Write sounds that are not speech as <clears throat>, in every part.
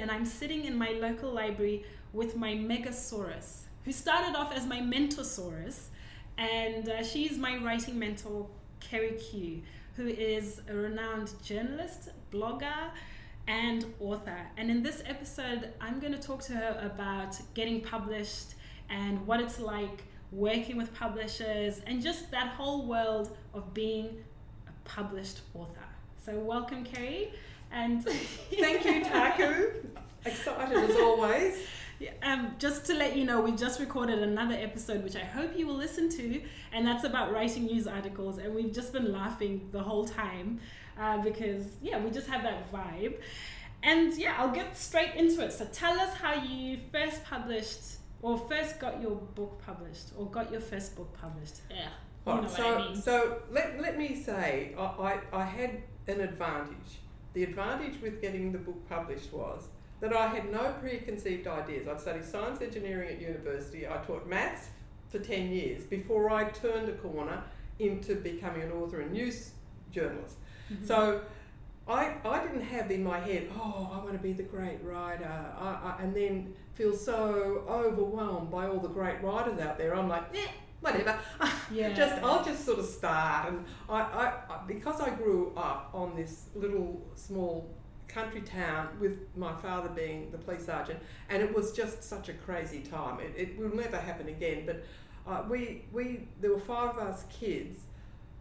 and I'm sitting in my local library with my Megasaurus, who started off as my Mentorsaurus, and uh, she's my writing mentor, Kerry Cue, who is a renowned journalist, blogger, and author. And in this episode, I'm going to talk to her about getting published and what it's like working with publishers and just that whole world of being a published author. So, welcome, Kerry. And <laughs> thank you, Taku. <laughs> Excited as always. Yeah, um, just to let you know, we've just recorded another episode, which I hope you will listen to, and that's about writing news articles. And we've just been laughing the whole time uh, because, yeah, we just have that vibe. And yeah, I'll get straight into it. So tell us how you first published or first got your book published or got your first book published. Yeah. You know so, I mean. so let, let me say, I, I, I had an advantage. The advantage with getting the book published was that I had no preconceived ideas. I'd studied science engineering at university, I taught maths for 10 years before I turned a corner into becoming an author and news journalist. Mm-hmm. So I, I didn't have in my head, oh, I want to be the great writer, I, I, and then feel so overwhelmed by all the great writers out there. I'm like, eh, whatever. <laughs> Yeah. just I'll just sort of start, and I, I, because I grew up on this little small country town with my father being the police sergeant, and it was just such a crazy time. It, it will never happen again. But uh, we we there were five of us kids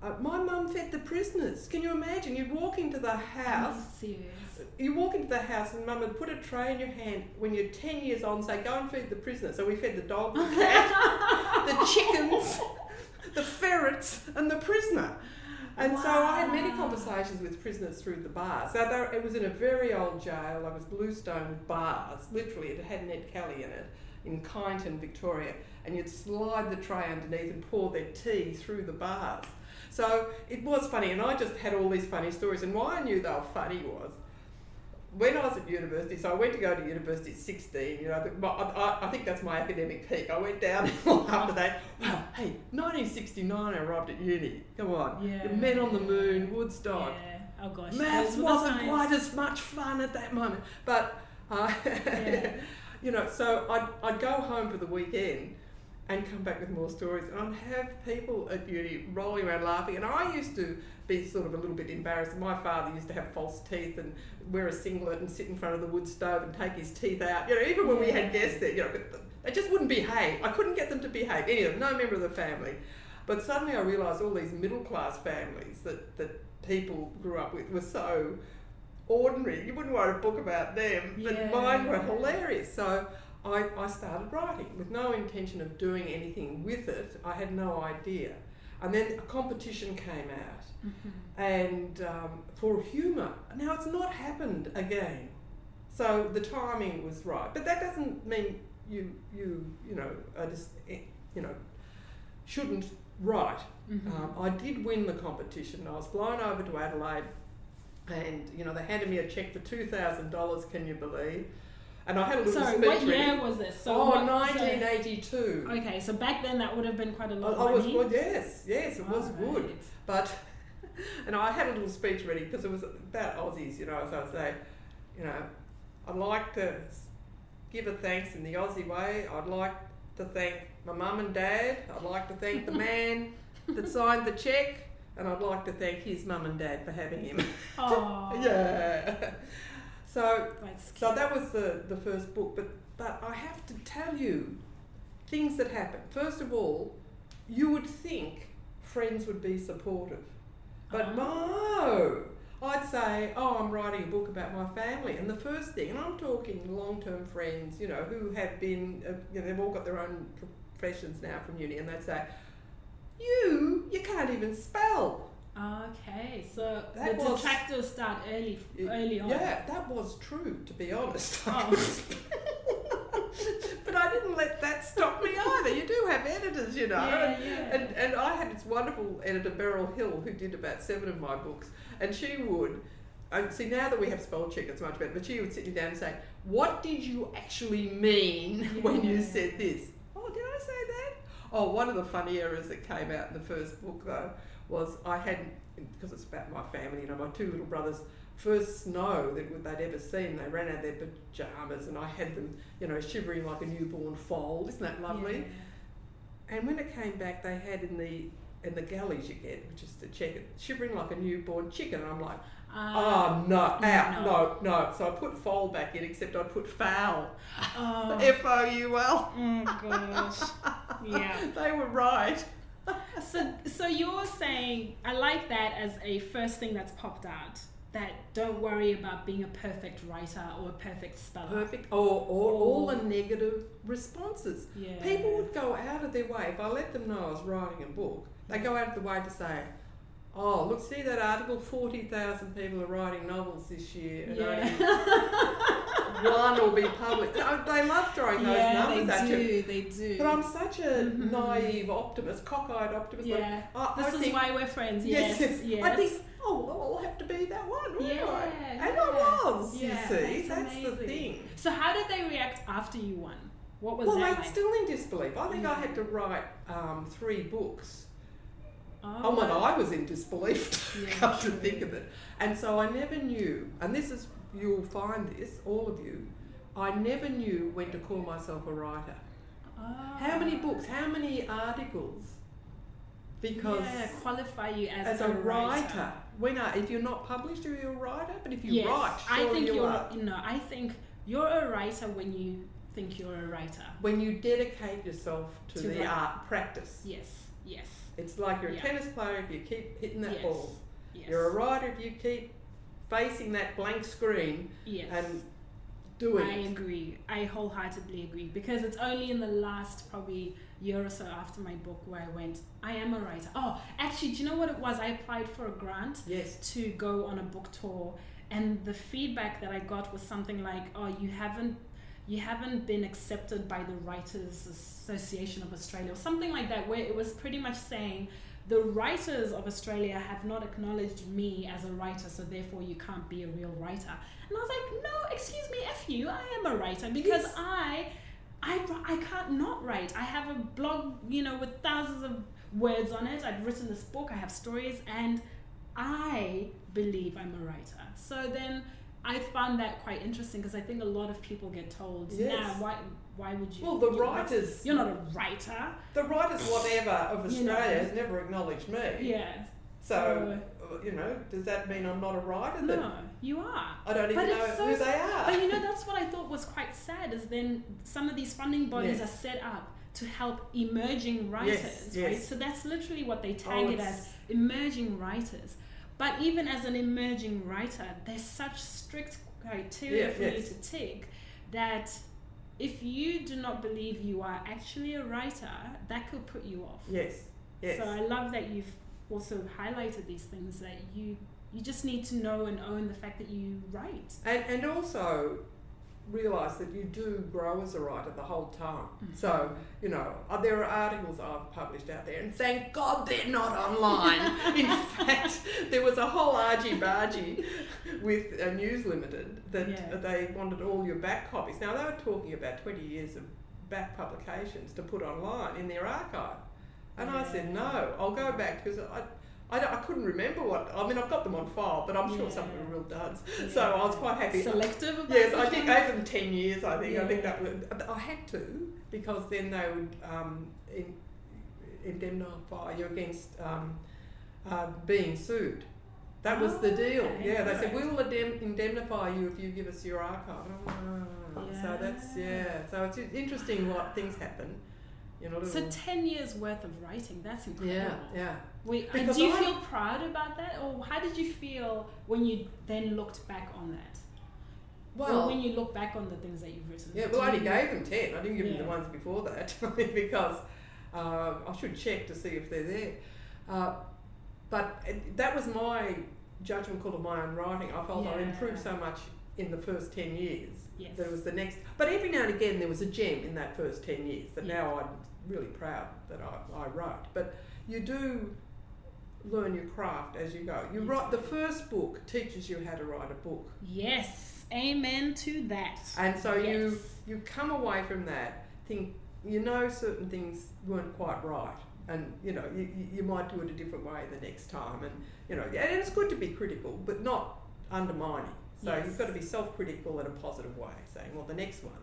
uh, my mum fed the prisoners. Can you imagine? You'd walk into the house. serious. You walk into the house and mum would put a tray in your hand when you're 10 years old and say, go and feed the prisoner. So we fed the dog, the cat, <laughs> the chickens, the ferrets, and the prisoner. And wow. so I had many conversations with prisoners through the bars. So there, it was in a very old jail. I was bluestone with bars. Literally, it had Ned Kelly in it in Kyneton, Victoria. And you'd slide the tray underneath and pour their tea through the bars. So it was funny, and I just had all these funny stories. And why I knew they were funny was when I was at university, so I went to go to university at 16, you know, I, I think that's my academic peak. I went down <laughs> after that. Wow, hey, 1969 I arrived at uni. Come on. Yeah. The Men on the Moon, Woodstock. Yeah. Oh gosh. Maths wasn't quite as much fun at that moment. But, uh, yeah. <laughs> you know, so I'd, I'd go home for the weekend and come back with more stories. And I'd have people at uni rolling around laughing. And I used to be sort of a little bit embarrassed. My father used to have false teeth and wear a singlet and sit in front of the wood stove and take his teeth out. You know, even when we had guests there, you know, they just wouldn't behave. I couldn't get them to behave. Any of them, no member of the family. But suddenly I realised all these middle class families that, that people grew up with were so ordinary. You wouldn't write a book about them, but yeah. mine were hilarious. So I, I started writing with no intention of doing anything with it. I had no idea. And then a competition came out, mm-hmm. and um, for humour. Now it's not happened again, so the timing was right. But that doesn't mean you you you know I just eh, you know shouldn't write. Mm-hmm. Um, I did win the competition. I was flown over to Adelaide, and you know they handed me a cheque for two thousand dollars. Can you believe? And I had a little Sorry, speech what year was this? So oh, 1982. So, okay, so back then that would have been quite a lot. Oh, I, I was good. Yes, yes, it was right. good. But <laughs> and I had a little speech ready because it was about Aussies, you know. So I'd say, you know, I'd like to give a thanks in the Aussie way. I'd like to thank my mum and dad. I'd like to thank the <laughs> man that signed the cheque. And I'd like to thank his mum and dad for having him. Oh. <laughs> yeah. So, so that was the, the first book. But, but I have to tell you things that happened. First of all, you would think friends would be supportive. But no, I'd say, oh, I'm writing a book about my family. And the first thing, and I'm talking long term friends, you know, who have been, uh, you know, they've all got their own professions now from uni, and they'd say, you, you can't even spell. So that the was, detractors start early, early on. Yeah, that was true, to be honest. Oh. <laughs> but I didn't let that stop me either. You do have editors, you know. Yeah, yeah. And, and I had this wonderful editor, Beryl Hill, who did about seven of my books, and she would. And see, now that we have spell check, it's much better. But she would sit me down and say, "What did you actually mean yeah. <laughs> when you said this?" Oh, did I say that? Oh, one of the funny errors that came out in the first book though was I had because it's about my family. You know, my two little brothers first snow that they'd ever seen. They ran out of their pajamas, and I had them, you know, shivering like a newborn foal. Isn't that lovely? Yeah. And when it came back, they had in the in the galleys you get, which is to check it, shivering like a newborn chicken. And I'm like, Uh, oh no, out, no. no, no. So I put foal back in, except I put foul, oh, <laughs> F O U L. oh gosh. Yeah. <laughs> They were right. <laughs> So, so you're saying I like that as a first thing that's popped out. That don't worry about being a perfect writer or a perfect speller. Perfect. Or, or all the negative responses. Yeah. People would go out of their way. If I let them know I was writing a book, they go out of the way to say, "Oh, look, see that article? Forty thousand people are writing novels this year, and only one will be published." They love throwing those yeah, numbers they at do. you. They do. But I'm such a Mhm. naive optimist, cockeyed optimist. like, yeah. I, This I is think, why we're friends. Yes, Yes. yes. I think, oh, well, I'll have to be that one, won't Yeah, I? And yeah. I was, Yeah, you see. that's That's, the thing. So how did they react after you won? What was well, that I'm like? still in disbelief. I think I had to write um, three books. Oh, And oh. when I was in disbelief, <laughs> Yeah, come to think of it. And so I never knew, and this is, you'll find this, all of you, I never knew when to call myself a writer. Oh. How many ah. books, how many articles? Because yeah, qualify you as, as a writer, when are, if you're not published, are you a writer? But if you yes, write, I think you you're. are. No, I think you're a writer when you think you're a writer. When you dedicate yourself to, To the write. art practice. Yes, yes, It's like you're a Yeah. tennis player if you keep hitting that yes, ball. yes. You're a writer if you keep facing that blank screen yes. and doing I it. agree. I wholeheartedly agree because it's only in the last probably year or so after my book where I went, I am a writer. Oh, actually, do you know what it was? I applied for a grant Yes. to go on a book tour, and the feedback that I got was something like, "Oh, you haven't." You haven't been accepted by the Writers Association of Australia, or something like that, where it was pretty much saying the writers of Australia have not acknowledged me as a writer, so therefore you can't be a real writer. And I was like, no, excuse me, F you, I am a writer because Yes. I, I, I can't not write. I have a blog, you know, with thousands of words on it. I've written this book, I have stories, and I believe I'm a writer. So then I found that quite interesting because I think a lot of people get told, Yes. nah, why, why would you? Well, the you're- writers, You're not a writer. the writers, whatever of You Australia know. has never acknowledged me. Yeah. So, uh, you know, does that mean I'm not a writer? Then No, you are. I don't even know so who they are. But you know, that's what I thought was quite sad is then some of these funding bodies Yes. are set up to help emerging writers, Yes, right? So that's literally what they tag Oh, it as emerging writers. But even as an emerging writer, there's such strict criteria Yeah, for yes. you to tick that if you do not believe you are actually a writer, that could put you off. Yes, yes. So I love that you've also highlighted these things that you you just need to know and own the fact that you write. And, and also realise that you do grow as a writer the whole time. Mhm. So, you know, uh, there are articles I've published out there, and thank God they're not online. <laughs> In fact, there was a whole argy bargy with uh, News Limited that Yeah. they wanted all your back copies. Now, they were talking about 20 years of back publications to put online in their archive. And I said, no, I'll go back because I, I, don't- I couldn't remember what, I mean, I've got them on file, but I'm sure some of them are real duds. So I was quite happy. Selective about Yes, I think gave them ten years. I think. I think that would. I had to because then they would um, in, indemnify you against um, uh, being sued. That was the Oh, deal. okay, Yeah, they said we will indemnify you if you give us your archive. "Oh." So that's Yeah. yeah. So it's interesting what things happen. You know. So ten years worth of writing, that's incredible. yeah, yeah. Wait, do you I- feel proud about that, or how did you feel when you then looked back on that? or Well, when you look back on the things that you've written. Yeah, well, I only gave them 10. I didn't give them the ones before that <laughs> because uh, I should check to see if they're there. Uh, but that was my judgment call of my own writing. I felt I Yeah. improved so much in the first 10 years. Yes. There was the next, but every now and again there was a gem in that first 10 years that Yeah. now really proud that I, I wrote. But you do learn your craft as you go. You You write, the first book teaches you how to write a book. Yes, amen to that. And so you Yes. you come away from that think you know certain things weren't quite right, and you know you, you- you might do it a different way the next time, and you know and it's good to be critical, but not undermining. So Yes. you've got to be self-critical in a positive way, saying, well, the next one.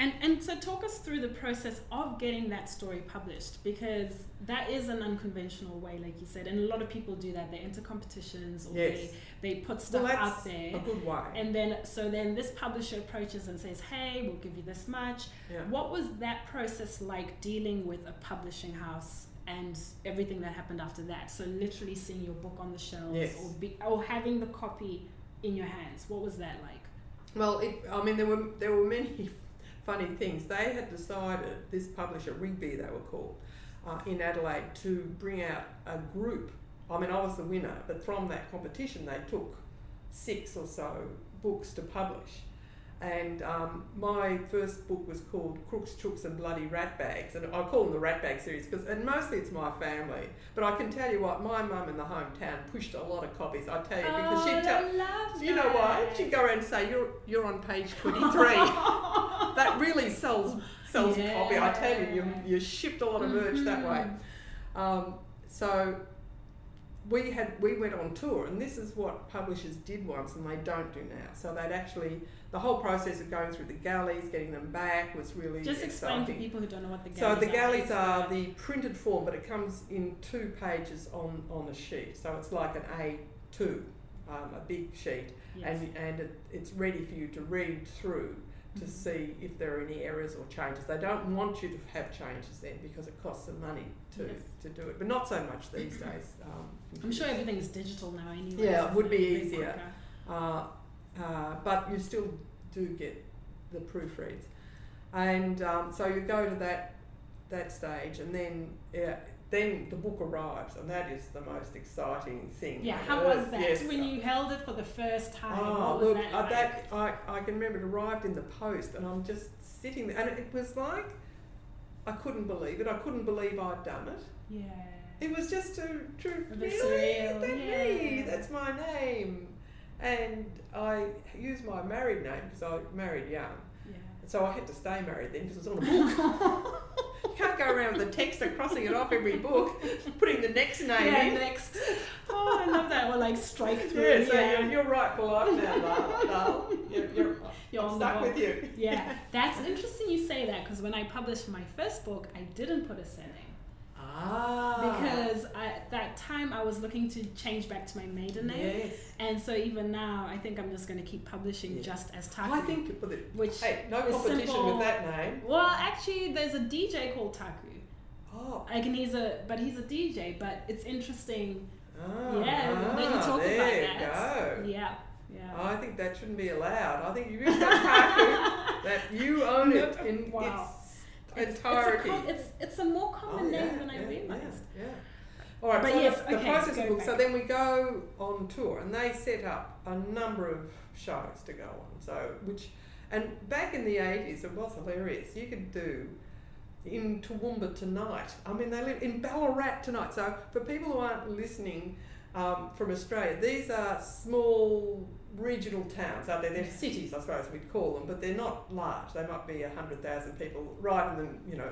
And and so talk us through the process of getting that story published because that is an unconventional way, like you said, and a lot of people do that. They enter competitions or Yes. they, they put stuff well, out there. a good way. And then so then this publisher approaches and says, Hey, we'll give you this much. yeah. What was that process like dealing with a publishing house and everything that happened after that? So literally seeing your book on the shelves Yes. or be, or having the copy in your hands. What was that like? Well, it, I mean, there were there were many funny things. They had decided this publisher, Rigby, they were called, uh, in Adelaide, to bring out a group. I mean, I was the winner, but from that competition, they took six or so books to publish. And um, my first book was called Crooks, Chooks and Bloody Rat Bags. And I call them the Rat Bag series because, and mostly it's my family. But I can tell you what, my mum in the hometown pushed a lot of copies, I tell you, because she'd tell, Oh, you know why? She'd go around and say, "You're you're on page 23." <laughs> that really sells sells copy. I tell you, you you shipped a lot of merch that way. Mhm. Um, so we had we went on tour, and this is what publishers did once, and they don't do now. So they'd actually the whole process of going through the galleys, getting them back, was really Just explain exciting. for people who don't know what the galleys. So the galleys It's are the- printed form, but it comes in two pages on, on a sheet. So it's like an A2, um, a big sheet, yes. and, and it, it's ready for you to read through to Mhm. see if there are any errors or changes. They don't want you to have changes then because it costs them money to, Yes. to do it, but not so much these <clears throat> days. Um, I'm sure everything's digital now anyway. Yeah, it would be a easier. uh, uh, but you still do get the proofreads, and um, so you go to that that stage, and then yeah, then the book arrives, and that is the most exciting thing. Yeah, how was that Yes. when you held it for the first time? Oh, look, that uh, like? that I, I can remember it arrived in the post, and I'm just sitting there, and it was like I couldn't believe it. I couldn't believe I'd done it. yeah. It was just A bit really, surreal, that me, that's my name. And I used my married name because I married young. Yeah. So I had to stay married then because it was on a book. you can't go around with a and crossing it off every book, putting the next name yeah, in. next. Oh, I love that. Or like strike through. Yeah, so yeah. You're, you're right for life now, Lyle. You're, you're, You're I'm on the stuck with you. yeah, that's interesting you say that because when I published my first book, I didn't put a surname Ah. because I, at that time I was looking to change back to my maiden name, Yes. and so even now I think I'm just going to keep publishing Yeah. just as Taku. I think, which hey, no competition simple. with that name. well, actually, there's a DJ called Taku. Oh. Like, and he's a but he's a DJ. But it's interesting. Ah, yeah, let you talk about there that. you go. Yeah, yeah. I think that shouldn't be allowed. I think you Taku, <laughs> that you own it in Wow. Its It's, it's, it's it's a more common Oh, name yeah, than I yeah, realized. Yeah. All right, But so yes, the, okay, process of books. So then we go on tour, and they set up a number of shows to go on. So which, and back in the eighties, it was hilarious. You could do in Toowoomba tonight. I mean, they live in Ballarat tonight. So for people who aren't listening um, from Australia, these are small regional towns, aren't they? They're cities, I suppose we'd call them, but they're not large. They might be a hundred thousand people, rather than you know,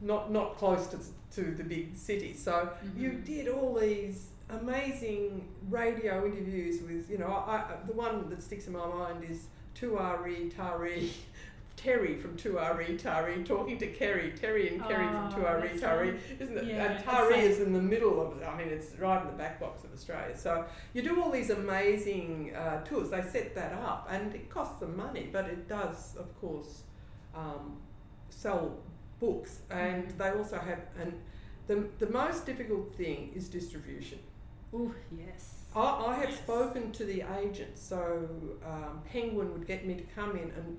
not not close to to the big cities. So you Mhm. did all these amazing radio interviews with you know I, I, the one that sticks in my mind is Tuari Tari. Terry from Tuari Tari talking to Kerry, Terry and Kerry from Oh, Tuari that's Tari, isn't it? yeah, and Tari is in the middle of, I mean, it's right in the back box of Australia. So you do all these amazing uh, tours. They set that up, and it costs them money, but it does, of course, um, sell books. And Mhm. they also have, and the the most difficult thing is distribution. Oh, yes. I, I have Yes. spoken to the agents, so um, Penguin would get me to come in and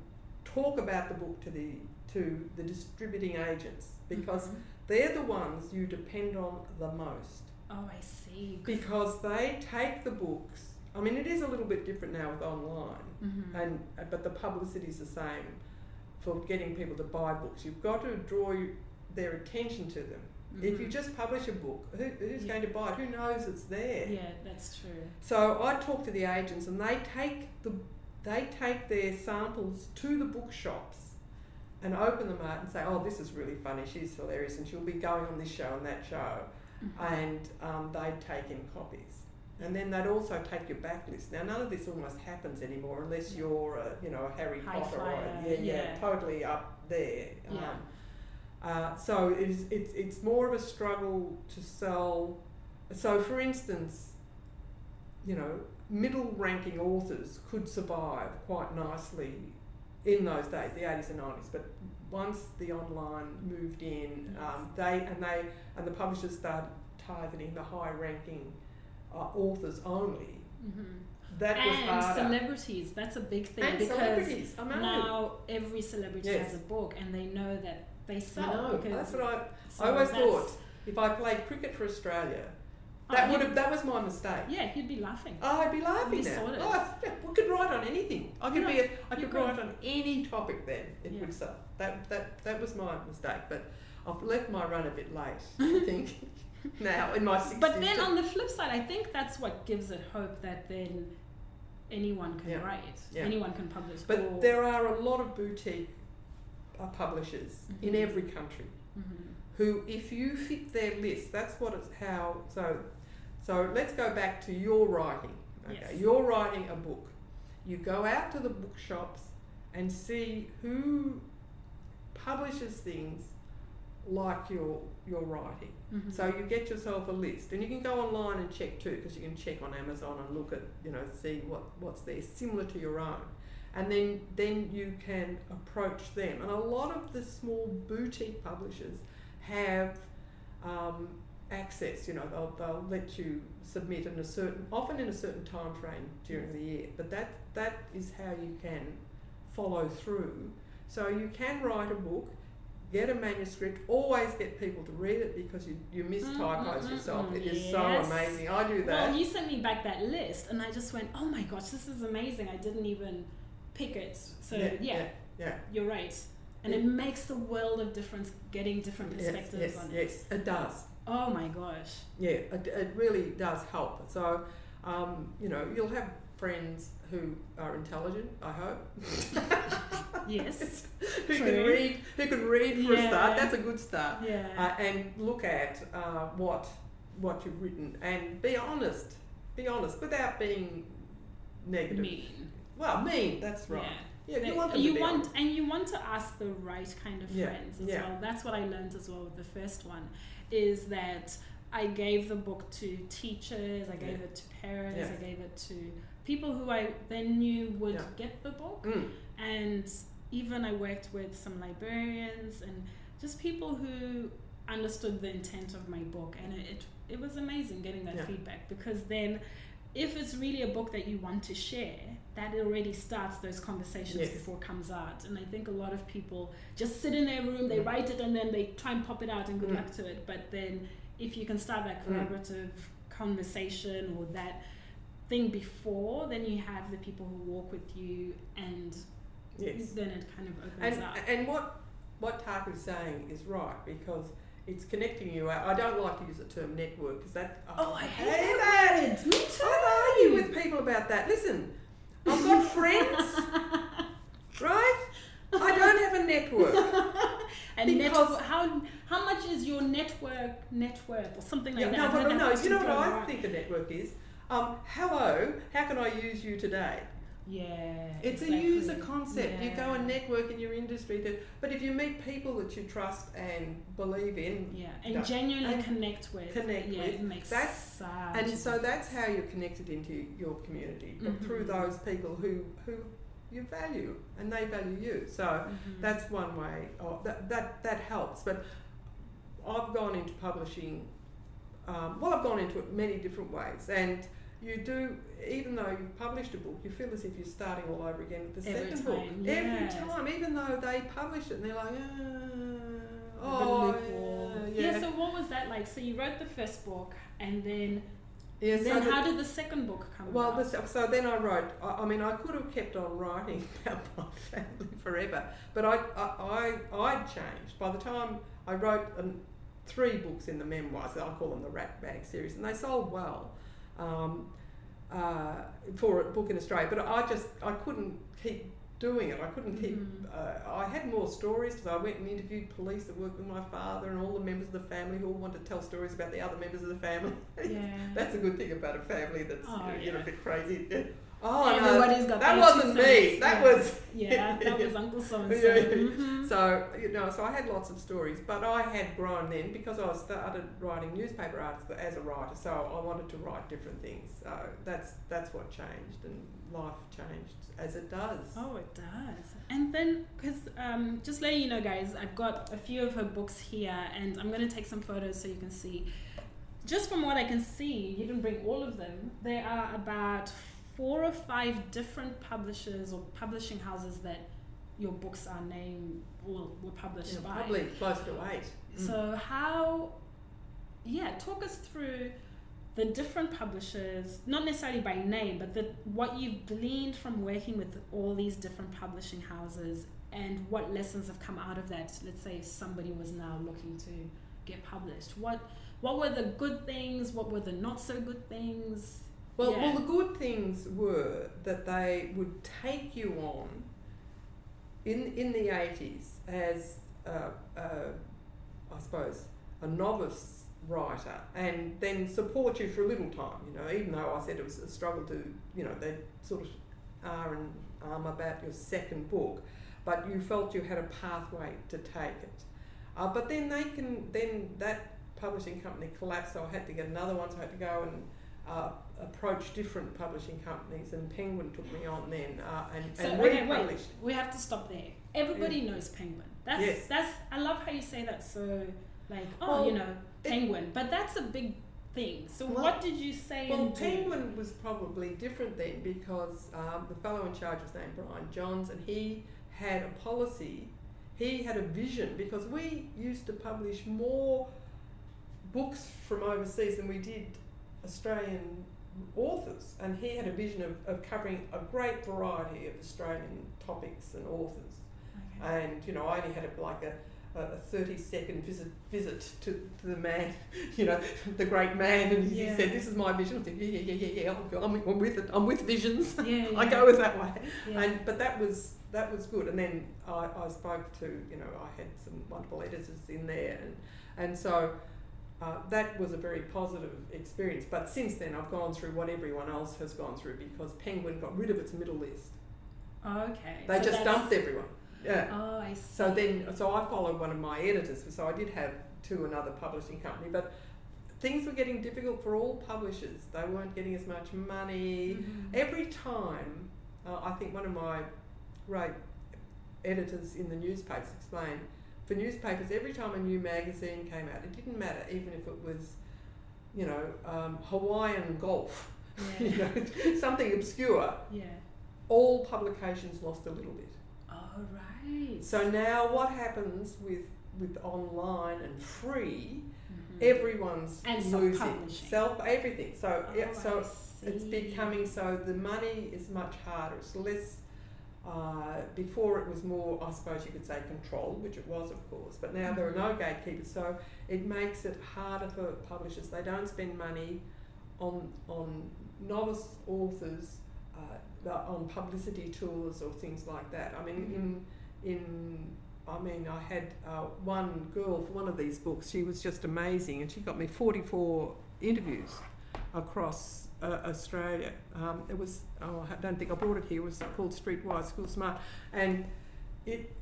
talk about the book to the to the distributing agents because Mhm. they're the ones you depend on the most Oh, I see. because they take the books. I mean, it is a little bit different now with online, Mhm. and uh, but the publicity is the same for getting people to buy books. You've got to draw their attention to them. If you Mhm. just publish a book, who, who's Yeah. going to buy it? Who knows it's there? yeah, that's true. So I talk to the agents, and they take the they take their samples to the bookshops, and open them out and say, "Oh, this is really funny. She's hilarious, and she'll be going on this show and that show," Mhm. and um, they'd take in copies. And then they'd also take your backlist. Now, none of this almost happens anymore unless you're, a, you know, a Harry High Potter or flyer, a, yeah, yeah, yeah. totally up there. Yeah. Um, uh, so it is, it's, it's more of a struggle to sell. So, for instance, you know, middle ranking authors could survive quite nicely in those days, the 80s and 90s. But once the online moved in, um, they and they and the publishers started targeting the high ranking uh, authors only. Mhm. That was and harder. celebrities, that's a big thing and because I now every celebrity Yes. has a book and they know that they I sell. know. Because That's what I. so I always thought if I played cricket for Australia, Oh, that would you'd- have that was my mistake. Yeah, you'd be laughing. Oh, I'd be laughing be now. Oh, we could write on anything. I could Yeah, be. A, I could write on any topic. Then it Yeah. would sell. That that that was my mistake. But I've left my run a bit late. I <laughs> think <laughs> now in my sixties. But then on the flip side, I think that's what gives it hope that then anyone can Yeah. write, Yeah. anyone can publish. but there are a lot of boutique uh, publishers in Mhm. every country Mhm. Who, if you fit their list, that's what it's how. So, so let's go back to your writing. Okay, Yes. you're writing a book. You go out to the bookshops and see who publishes things like your your writing. Mhm. So you get yourself a list, and you can go online and check too, because you can check on Amazon and look at you know see what what's there similar to your own, and then then you can approach them. And a lot of the small boutique publishers have um, access. You know they'll they'll let you submit in a certain often in a certain time frame during the year, but that that is how you can follow through. So you can write a book get a manuscript, always get people to read it because you, you miss Mm, typos mm, yourself. mm, It is yes. so amazing. I do that. Well, you sent me back that list, and I just went, "Oh my gosh, this is amazing! I didn't even pick it." So yeah, yeah, yeah. you're right, and Yeah. it makes the world of difference getting different perspectives yes, on it. yes, it does. Oh my gosh. Yeah, it, it really does help. So, um, you know, you'll have friends who are intelligent, I hope. <laughs> <laughs> Yes. who can read, who can read for a start. That's a good start. Yeah. uh, and look at uh, what what you've written and be honest. Be honest without being negative. mean. Well, mean. That's right. Yeah. Yeah, you want you want and you want to ask the right kind of Yeah, friends as yeah. well. That's what I learned as well with the first one, is that I gave the book to teachers, I gave it to parents, Yes. I gave it to people who I then knew would get the book, Mm. and even I worked with some librarians and just people who understood the intent of my book, and it it, it was amazing getting that feedback because then. If it's really a book that you want to share, that already starts those conversations Yes. before it comes out. And I think a lot of people just sit in their room, they Mm. write it, and then they try and pop it out and good Mm. luck to it. But then, if you can start that Mm. collaborative conversation or that thing before, then you have the people who walk with you, and Yes. then it kind of opens And up. and what what Taku's saying is right because it's connecting you out. I don't like to use the term network because that Oh, I hate hate that that. Me too. I argue with people about that. Listen, I've got <laughs> friends, right? I don't have a network. <laughs> and network, how how much is your network net worth or something like Yeah, that? no, I've but that no, you know what I think a network is? Um, hello, how can I use you today? Yeah, It's exactly. a user concept. You go and network in your industry, to, but if you meet people that you trust and believe in, Yeah, and Yeah. genuinely And connect with. connect yeah, with. it makes That's- and so that's how you're connected into your community, but through Mhm. those people who who you value and they value you. So Mhm. that's one way. Oh, that that that helps. But I've gone into publishing. Um, well, I've gone into it many different ways, and you do. Even though you've published a book, you feel as if you're starting all over again with the Every second book time, every time. Even though they publish it, and they're like, uh, oh, lukewarm. yeah, yeah. So what was that like? So you wrote the first book, and then Yeah, so then the- how did the second book come Well, about? this, so then I wrote. I, I mean, I could have kept on writing <laughs> about my family forever, but I, I, I I'd changed. By the time I wrote um, three books in the memoirs, I call them the Rat Bag series, and they sold well um, uh, for a book in Australia. But I just I couldn't keep doing it. I couldn't keep. Mhm. Uh, I had more stories because I went and interviewed police that worked with my father and all the members of the family who all wanted to tell stories about the other members of the family. <laughs> Yeah. That's a good thing about a family that's Oh, you, know, you know, a bit crazy. Oh Everybody's no, got that wasn't me. That Yeah. was Yeah, <laughs> that was Uncle So. <laughs> yeah. Mm-hmm. So you know, so I had lots of stories, but I had grown then because I started writing newspaper articles as a writer. So I wanted to write different things. So that's that's what changed, and life changed as it does. Oh, it does. And then, because um, just letting you know, guys, I've got a few of her books here, and I'm going to take some photos so you can see. Just from what I can see, you didn't bring all of them. There are about four or five different publishers or publishing houses that your books are named or were published Yeah, by. probably closer to eight. Mm. So how, yeah, talk us through the different publishers, not necessarily by name, but the what you've gleaned from working with all these different publishing houses, and what lessons have come out of that. Let's say if somebody was now looking to get published, what what were the good things? What were the not so good things? Well, Yeah. well, the good things were that they would take you on in in the eighties as, uh, uh, I suppose, a novice writer, and then support you for a little time. You know, even though I said it was a struggle to, you know, they sort of are and arm about your second book, but you felt you had a pathway to take it. Uh, but then they can then that publishing company collapsed, so I had to get another one. So I had to go and uh, approach different publishing companies, and Penguin took me on then, uh, and, So and okay, wait, we have to stop there. Everybody knows Penguin. That's Yes. that's. I love how you say that. So like, oh, Well, you know, it- Penguin, but that's a big thing. So Well- what did you say? Well, and do? Penguin was probably different then because um, the fellow in charge was named Brian Johns, and he had a policy. He had a vision because we used to publish more books from overseas than we did Australian authors, and he had a vision of, of covering a great variety of Australian topics and authors. Okay. and you know I only had a, like a, a, a 30 second visit visit to, to the man <laughs> you know the great man and he Yeah. said this is my vision I said yeah yeah yeah yeah yeah I'm, I'm with it I'm with visions Yeah, <laughs> I go with that way yeah. and but that was that was good and then I, I spoke to you know I had some wonderful editors in there and and so uh, that was a very positive experience but since then I've gone through what everyone else has gone through because Penguin got rid of its middle list okay. they so just dumped everyone yeah Oh, I see. so then, so I followed one of my editors. So I did have to another publishing company, but things were getting difficult for all publishers. They weren't getting as much money. Mhm. Every time, uh, I think one of my great editors in the newspapers explained, for newspapers, every time a new magazine came out, it didn't matter, even if it was, you know, um, Hawaiian golf, <laughs> you know, <laughs> something obscure. yeah. All publications lost a little bit. Oh, right. So now what happens with with online and free? Mhm. Everyone's And losing self-publishing. everything. So Oh, yeah, so it's becoming so the money is much harder. It's less. Uh, before it was more, I suppose you could say, control, which it was, of course. But now there are no gatekeepers, so it makes it harder for publishers. They don't spend money on on novice authors, uh, on publicity tours or things like that. I mean, in in I mean, I had uh, one girl for one of these books. She was just amazing, and she got me forty four interviews across uh, Australia. Um, it was oh, I don't think I brought it here. It was called Streetwise School Smart, and it,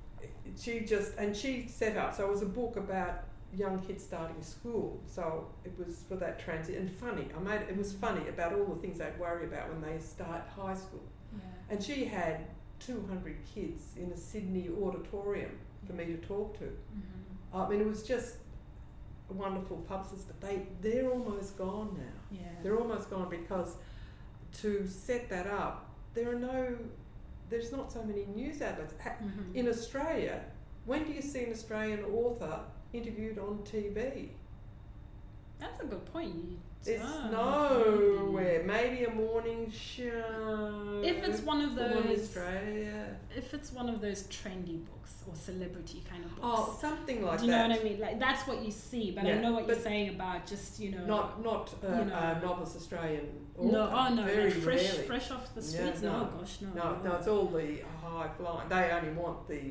she just and she set up. So it was a book about young kids starting school. So it was for that transit and funny. I made it was funny about all the things they'd worry about when they start high school. Yeah. And she had 200 kids in a Sydney auditorium for me to talk to. Mhm. I mean, it was just wonderful publicist, but they, they're almost gone now. Yeah. They're almost gone because to set that up, there are no, there's not so many news outlets. Mhm. In Australia, when do you see an Australian author interviewed on TV? That's a good point. It's Ah. nowhere. Maybe a morning show. If it's one of those, Australia. if it's one of those trendy books or celebrity kind of books. Oh, something like that. Do you that. know what I mean? Like that's what you see, but I know what you're saying about just you know. Not not uh, You know. a novice Australian author. no, oh no, very like fresh, rarely. fresh off the Yeah, streets. no. no. gosh, no. No, no, it's all the high flying. They only want the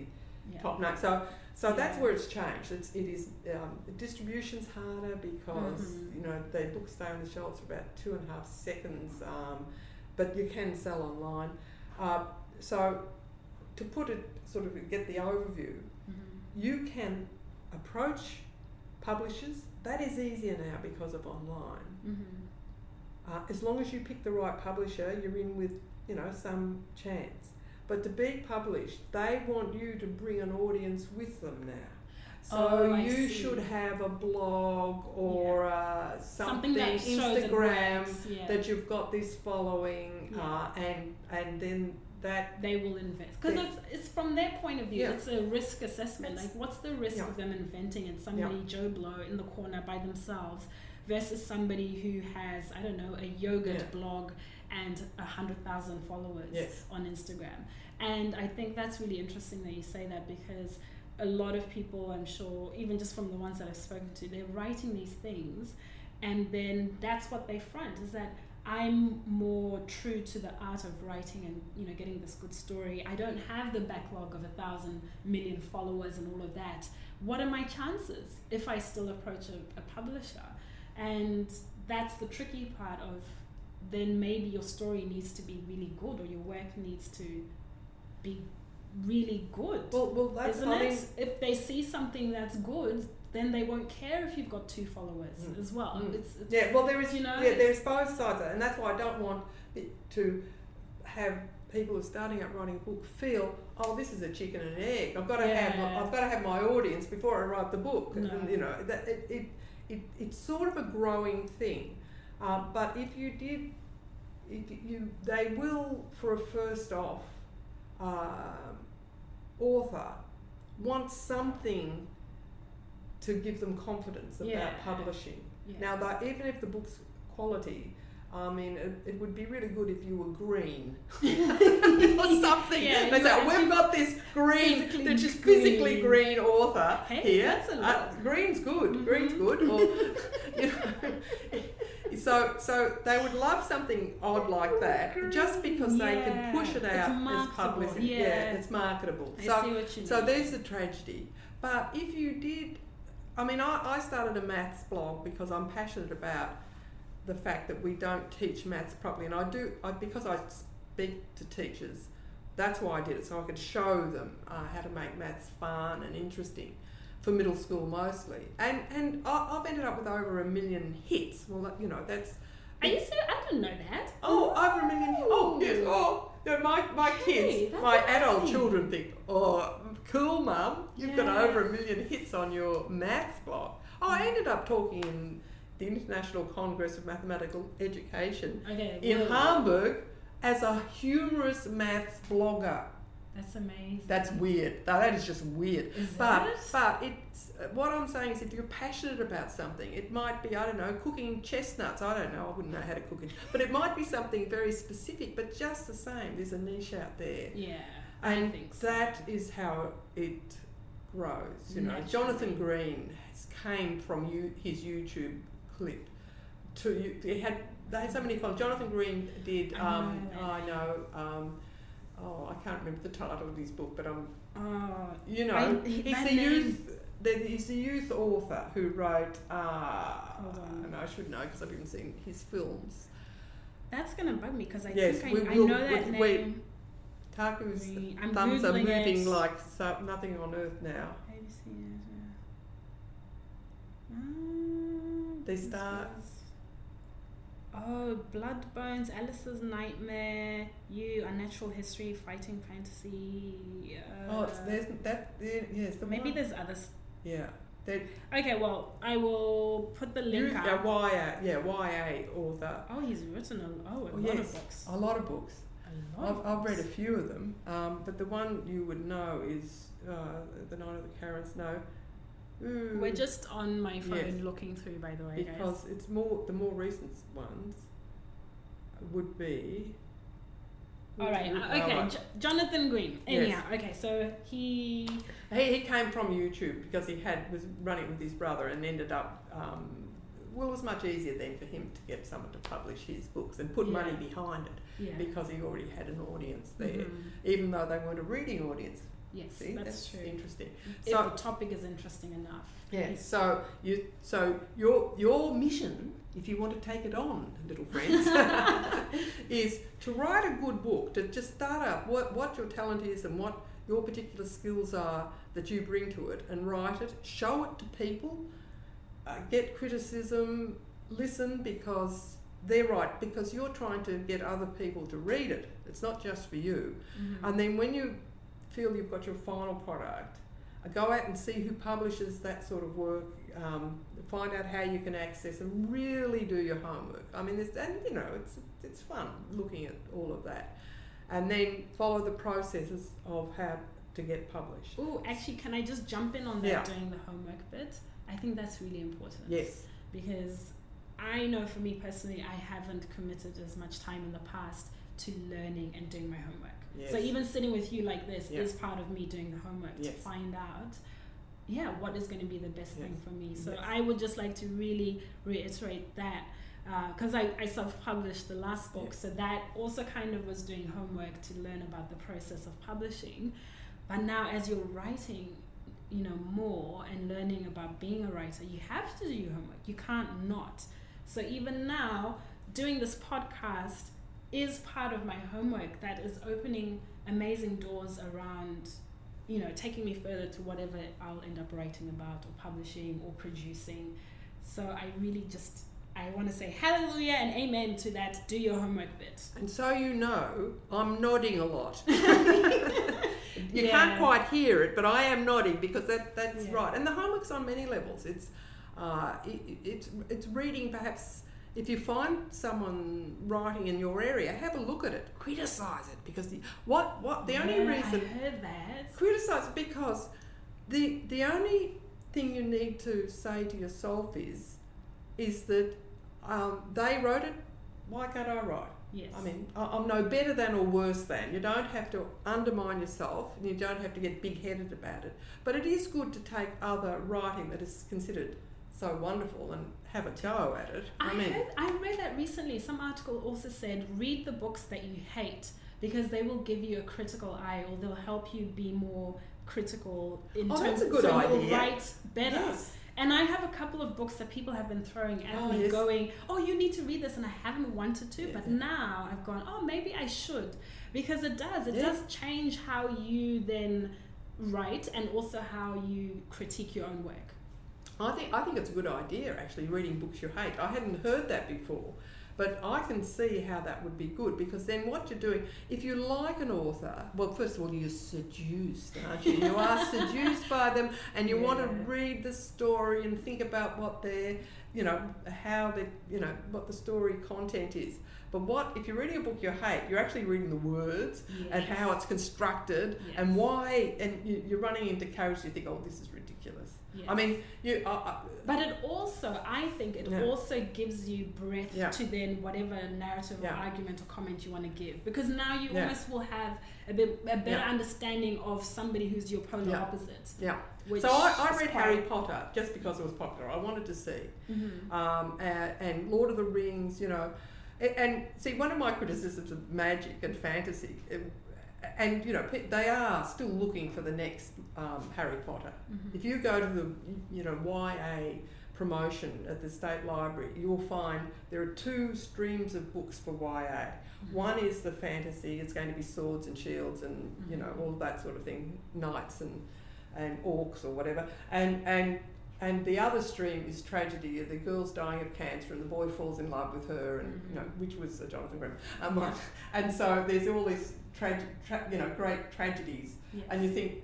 yeah. top note. So, so that's where it's changed. It's it is um, the distribution's harder because Mhm. you know the books stay on the shelves for about two and a half seconds, um, but you can sell online. Uh, so, to put it sort of get the overview, Mhm. you can approach publishers. That is easier now because of online. Mhm. Uh, as long as you pick the right publisher, you're in with you know some chance. But to be published, they want you to bring an audience with them now. So Oh, you should have a blog or uh, something, Something that Instagram works, yeah. that you've got this following, Yeah. uh, and and then that they will invest because it's it's from their point of view. Yeah. It's a risk assessment. It's- like, what's the risk Yeah. of them inventing it? Somebody Joe Blow in the corner by themselves versus somebody who has I don't know a yogurt Yeah. blog and a hundred thousand followers Yes. on Instagram. And I think that's really interesting that you say that because a lot of people, I'm sure, even just from the ones that I've spoken to, they're writing these things, and then that's what they front is that I'm more true to the art of writing and you know getting this good story. I don't have the backlog of a thousand million followers and all of that. What are my chances if I still approach a, a publisher? And that's the tricky part of then maybe your story needs to be really good or your work needs to be really good. well, well that's Isn't it? mean, if they see something that's good, then they won't care if you've got two followers Mm. as well. Mm. It's, it's Yeah, well, there is, you know, yeah, there's both sides, of it, and that's why I don't want it to have people who are starting out writing a book feel, oh, this is a chicken and egg. I've got to have, my, I've got to have my audience before I write the book. No. And, you know, that it, it, it, it's sort of a growing thing. Um, but if you did, you, they will for a first off um, author want something to give them confidence about Yeah. publishing. yeah. Now, that even if the book's quality, I mean, it, it would be really good if you were green <laughs> or something. Yeah, they say, we've got this green, that's just physically green." author Hey, here. that's a Uh, green's good. Green's Mhm. good. Or, <laughs> you know, so, so they would love something odd like that, just because they can push it out as publicity. yeah. it's marketable. I so, see what you so there's the tragedy. But if you did, I mean, I, I started a maths blog because I'm passionate about the fact that we don't teach maths properly, and I do I, because I speak to teachers. That's why I did it, so I could show them uh, how to make maths fun and interesting for middle school mostly. And and I, I've ended up with over a million hits. Well, that, you know that's Are you serious? I didn't know that. Oh, over a million. Oh, yes. Oh, no, my, my Okay, kids, my adult children think, oh, cool, mum. You've got over a million hits on your maths blog. Oh, I ended up talking in the International Congress of Mathematical Education Okay. in whoa. Hamburg as a humorous maths blogger. That's amazing. That's weird. That is just weird. Is But it? but it's what I'm saying is if you're passionate about something, it might be I don't know cooking chestnuts. I don't know. I wouldn't know how to cook it, but it might be something very specific. But just the same, there's a niche out there, Yeah. I and think so. that is how it grows. You know, Naturally. Jonathan Green has came from you, his YouTube clip to you. He had they had so many fun. Jonathan Green did. I Um, know, I know. Um, oh, I can't remember the title of his book, but um, Oh, you know, I- he- he's name- youth. He's the youth author who wrote. Uh, and I should know because I've even seen his films. that's gonna bug me because I Yes, think we I, I will- know that we- we- name. Taku's I'm thumbs are moving it. like so, nothing on earth now. ABC, uh, mm, They start- Oh, Blood Bones, Alice's Nightmare, You, Unnatural History, Fighting Fantasy. Uh, oh, there's that. There, yes, the maybe one. there's others. Yeah, they Okay, well, I will put the link up. yeah, YA, yeah, YA author. Oh, he's written a, oh, a Oh, lot yes. of books. A lot of books. A lot I've, I've read a few of them, um, but the one you would know is uh, the Night of the Karens. No, Ooh, We're just on my phone Yes. looking through, by the way, guys. because it's more the more recent ones would be. All right. uh, Okay. Jonathan Green. Yes. Anyhow. Okay. So he. He, he came from YouTube because he had was running with his brother and ended up. Um, well, it was much easier then for him to get someone to publish his books and put money behind it Yeah. because he already had an audience there, Mhm. even though they weren't a reading audience. Yes, See, that's, true. interesting. If So- the topic is interesting enough. Yeah. So you so your your mission, if you want to take it on, little friends, <laughs> is to write a good book. To just start up what what your talent is and what your particular skills are that you bring to it, and write it. Show it to people. Uh, get criticism. Listen because they're right because you're trying to get other people to read it. It's not just for you. Mhm. And then when you feel you've got your final product, uh, go out and see who publishes that sort of work. Um, find out how you can access and really do your homework. I mean, it's, and you know, it's it's fun looking at all of that, and then follow the processes of how to get published. Oh, actually, can I just jump in on that Yeah. doing the homework bit? I think that's really important. Yes. Because I know for me personally, I haven't committed as much time in the past to learning and doing my homework. Yes. So even sitting with you like this Yeah. is part of me doing the homework to find out, yeah, what is going to be the best thing for me. So Yes. I would just like to really reiterate that uh, because I, I self-published the last book, Yes. so that also kind of was doing homework to learn about the process of publishing. But now, as you're writing, you know more and learning about being a writer, you have to do your homework. You can't not. So even now, doing this podcast is part of my homework that is opening amazing doors around you know taking me further to whatever I'll end up writing about or publishing or producing so I really just I want to say hallelujah and amen to that do your homework bit And so you know, I'm nodding a lot. <laughs> you Yeah. can't quite hear it, but I am nodding because that, that's Yeah. right. And the homework's on many levels. It's uh, it, it's it's reading perhaps. If you find someone writing in your area, have a look at it, criticize it because the what what the only reason I heard that criticize it because the the only thing you need to say to yourself is is that um, they wrote it. Why can't I write? yes I mean, I- I'm no better than or worse than. You don't have to undermine yourself and you don't have to get big headed about it. But it is good to take other writing that is considered so wonderful and have a go at it. I, I mean, heard, I read that recently. Some article also said read the books that you hate because they will give you a critical eye or they'll help you be more critical in Oh, terms that's a good so you'll write better. yes. And I have a couple of books that people have been throwing at Oh, me, yes. going, "Oh, you need to read this," and I haven't wanted to, Yes. but now I've gone, "Oh, maybe I should," because it does. It does change how you then write and also how you critique your own work. I think I think it's a good idea actually reading books you hate. I hadn't heard that before, but I can see how that would be good because then what you're doing, if you like an author, well, first of all you're seduced, aren't you? You are <laughs> seduced by them, and you want to read the story and think about what their, you know, how they, you know, what the story content is. But what if you're reading a book you hate? You're actually reading the words and how it's constructed Yes. and why, and you, you're running into characters. You think, oh, this is ridiculous. Yes. I mean, you. Uh, uh, But it also, I think, it Yeah. also gives you breath Yeah. to then whatever narrative Yeah. or argument or comment you want to give, because now you almost will have a bit a better understanding of somebody who's your polar opposite. Yeah. So I, I read Harry Potter just because it was popular. I wanted to see, Mhm. um, and, and Lord of the Rings. You know, and, and see one of my criticisms of magic and fantasy, it- and you know they are still looking for the next um, Harry Potter. Mhm. If you go to the you know YA promotion at the state library, you'll find there are two streams of books for YA. One is the fantasy; it's going to be swords and shields and you know Mhm. all that sort of thing, knights and and orcs or whatever. And and and the other stream is tragedy. The girl's dying of cancer, and the boy falls in love with her, and you know Mhm. which was uh, Jonathan Grimm. Um, <laughs> and so there's all these trage- tra- you know great tragedies, Yes. and you think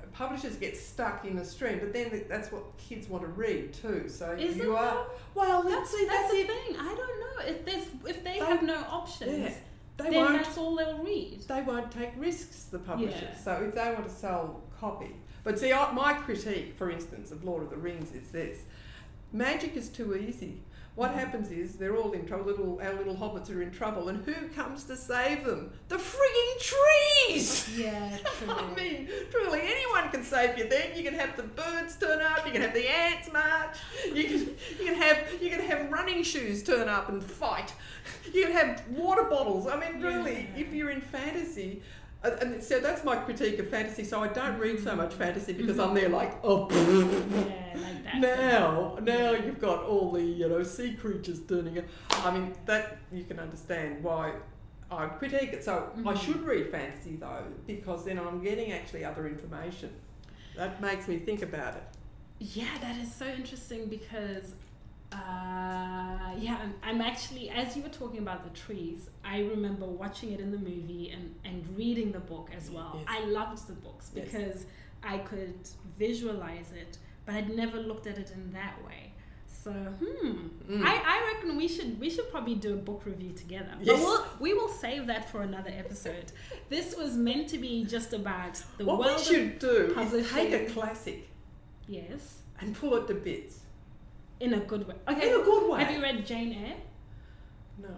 uh, publishers get stuck in a stream, but then th- that's what kids want to read too. So Is you it are though? well. That's, see, that's that's the thing. I don't know if there's if they They- have no options, yeah, they then that's all they'll read. they won't take risks, the publishers. Yeah. So if they want to sell copy, But see, I, my critique, for instance, of Lord of the Rings is this: magic is too easy. What happens is they're all in trouble. Little our little hobbits are in trouble, and who comes to save them? The frigging trees. Yeah. <laughs> I mean, truly, anyone can save you. Then you can have the birds turn up. You can have the ants march. You can you can have you can have running shoes turn up and fight. You can have water bottles. I mean, really, Yeah. if you're in fantasy. And so that's my critique of fantasy. So I don't read so much fantasy because I'm there like, oh, yeah, like that. <laughs> now, now you've got all the you know sea creatures turning up. I mean that you can understand why I critique it. So I Mhm. should read fantasy though because then I'm getting actually other information. That makes me think about it. Yeah, that is so interesting because, uh, yeah, I'm, I'm actually, as you were talking about the trees, I remember watching it in the movie and, and reading the book as well. Yes. I loved the books Yes. because I could visualize it, but I'd never looked at it in that way. So, hmm, Mm. I, I reckon we should we should probably do a book review together. But Yes. we'll, we will save that for another episode. <laughs> this was meant to be just about the what world we of should do is take a classic yes, and pull it to bits in a good way. Okay, in a good way. Have you read Jane Eyre? no.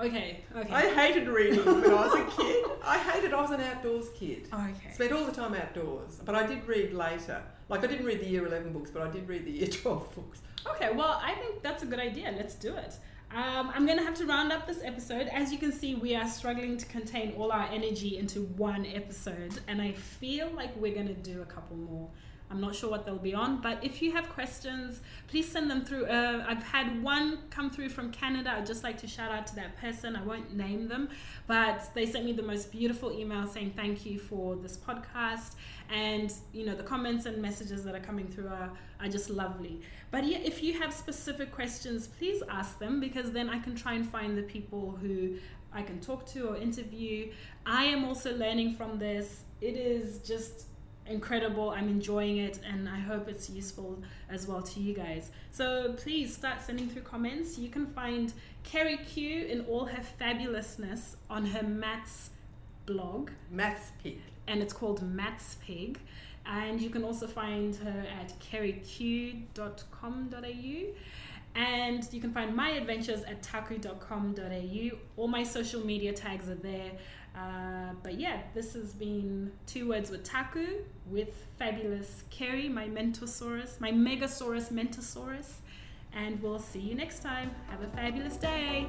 Okay, okay. I hated reading when I was a kid. I hated. I was an outdoors kid. okay. Spent all the time outdoors, but I did read later. Like I didn't read the year eleven books, but I did read the year twelve books. Okay, well, I think that's a good idea. Let's do it. Um, I'm going to have to round up this episode. As you can see, we are struggling to contain all our energy into one episode, and I feel like we're going to do a couple more. I'm not sure what they'll be on, but if you have questions, please send them through. Uh, I've had one come through from Canada. I'd just like to shout out to that person. I won't name them, but they sent me the most beautiful email saying thank you for this podcast. And, you know, the comments and messages that are coming through are, are just lovely. But yeah, if you have specific questions, please ask them because then I can try and find the people who I can talk to or interview. I am also learning from this. It is just incredible. I'm enjoying it and I hope it's useful as well to you guys. So please start sending through comments. You can find Kerry Cue in all her fabulousness on her maths blog Maths pig. and it's called Maths Pig. And you can also find her at kerryq.com.au. And you can find my adventures at taku.com.au. All my social media tags are there. Uh, but yeah, this has been Two Words with Taku with fabulous Kerry, my Mentosaurus, my Megasaurus Mentosaurus. And we'll see you next time. Have a fabulous day.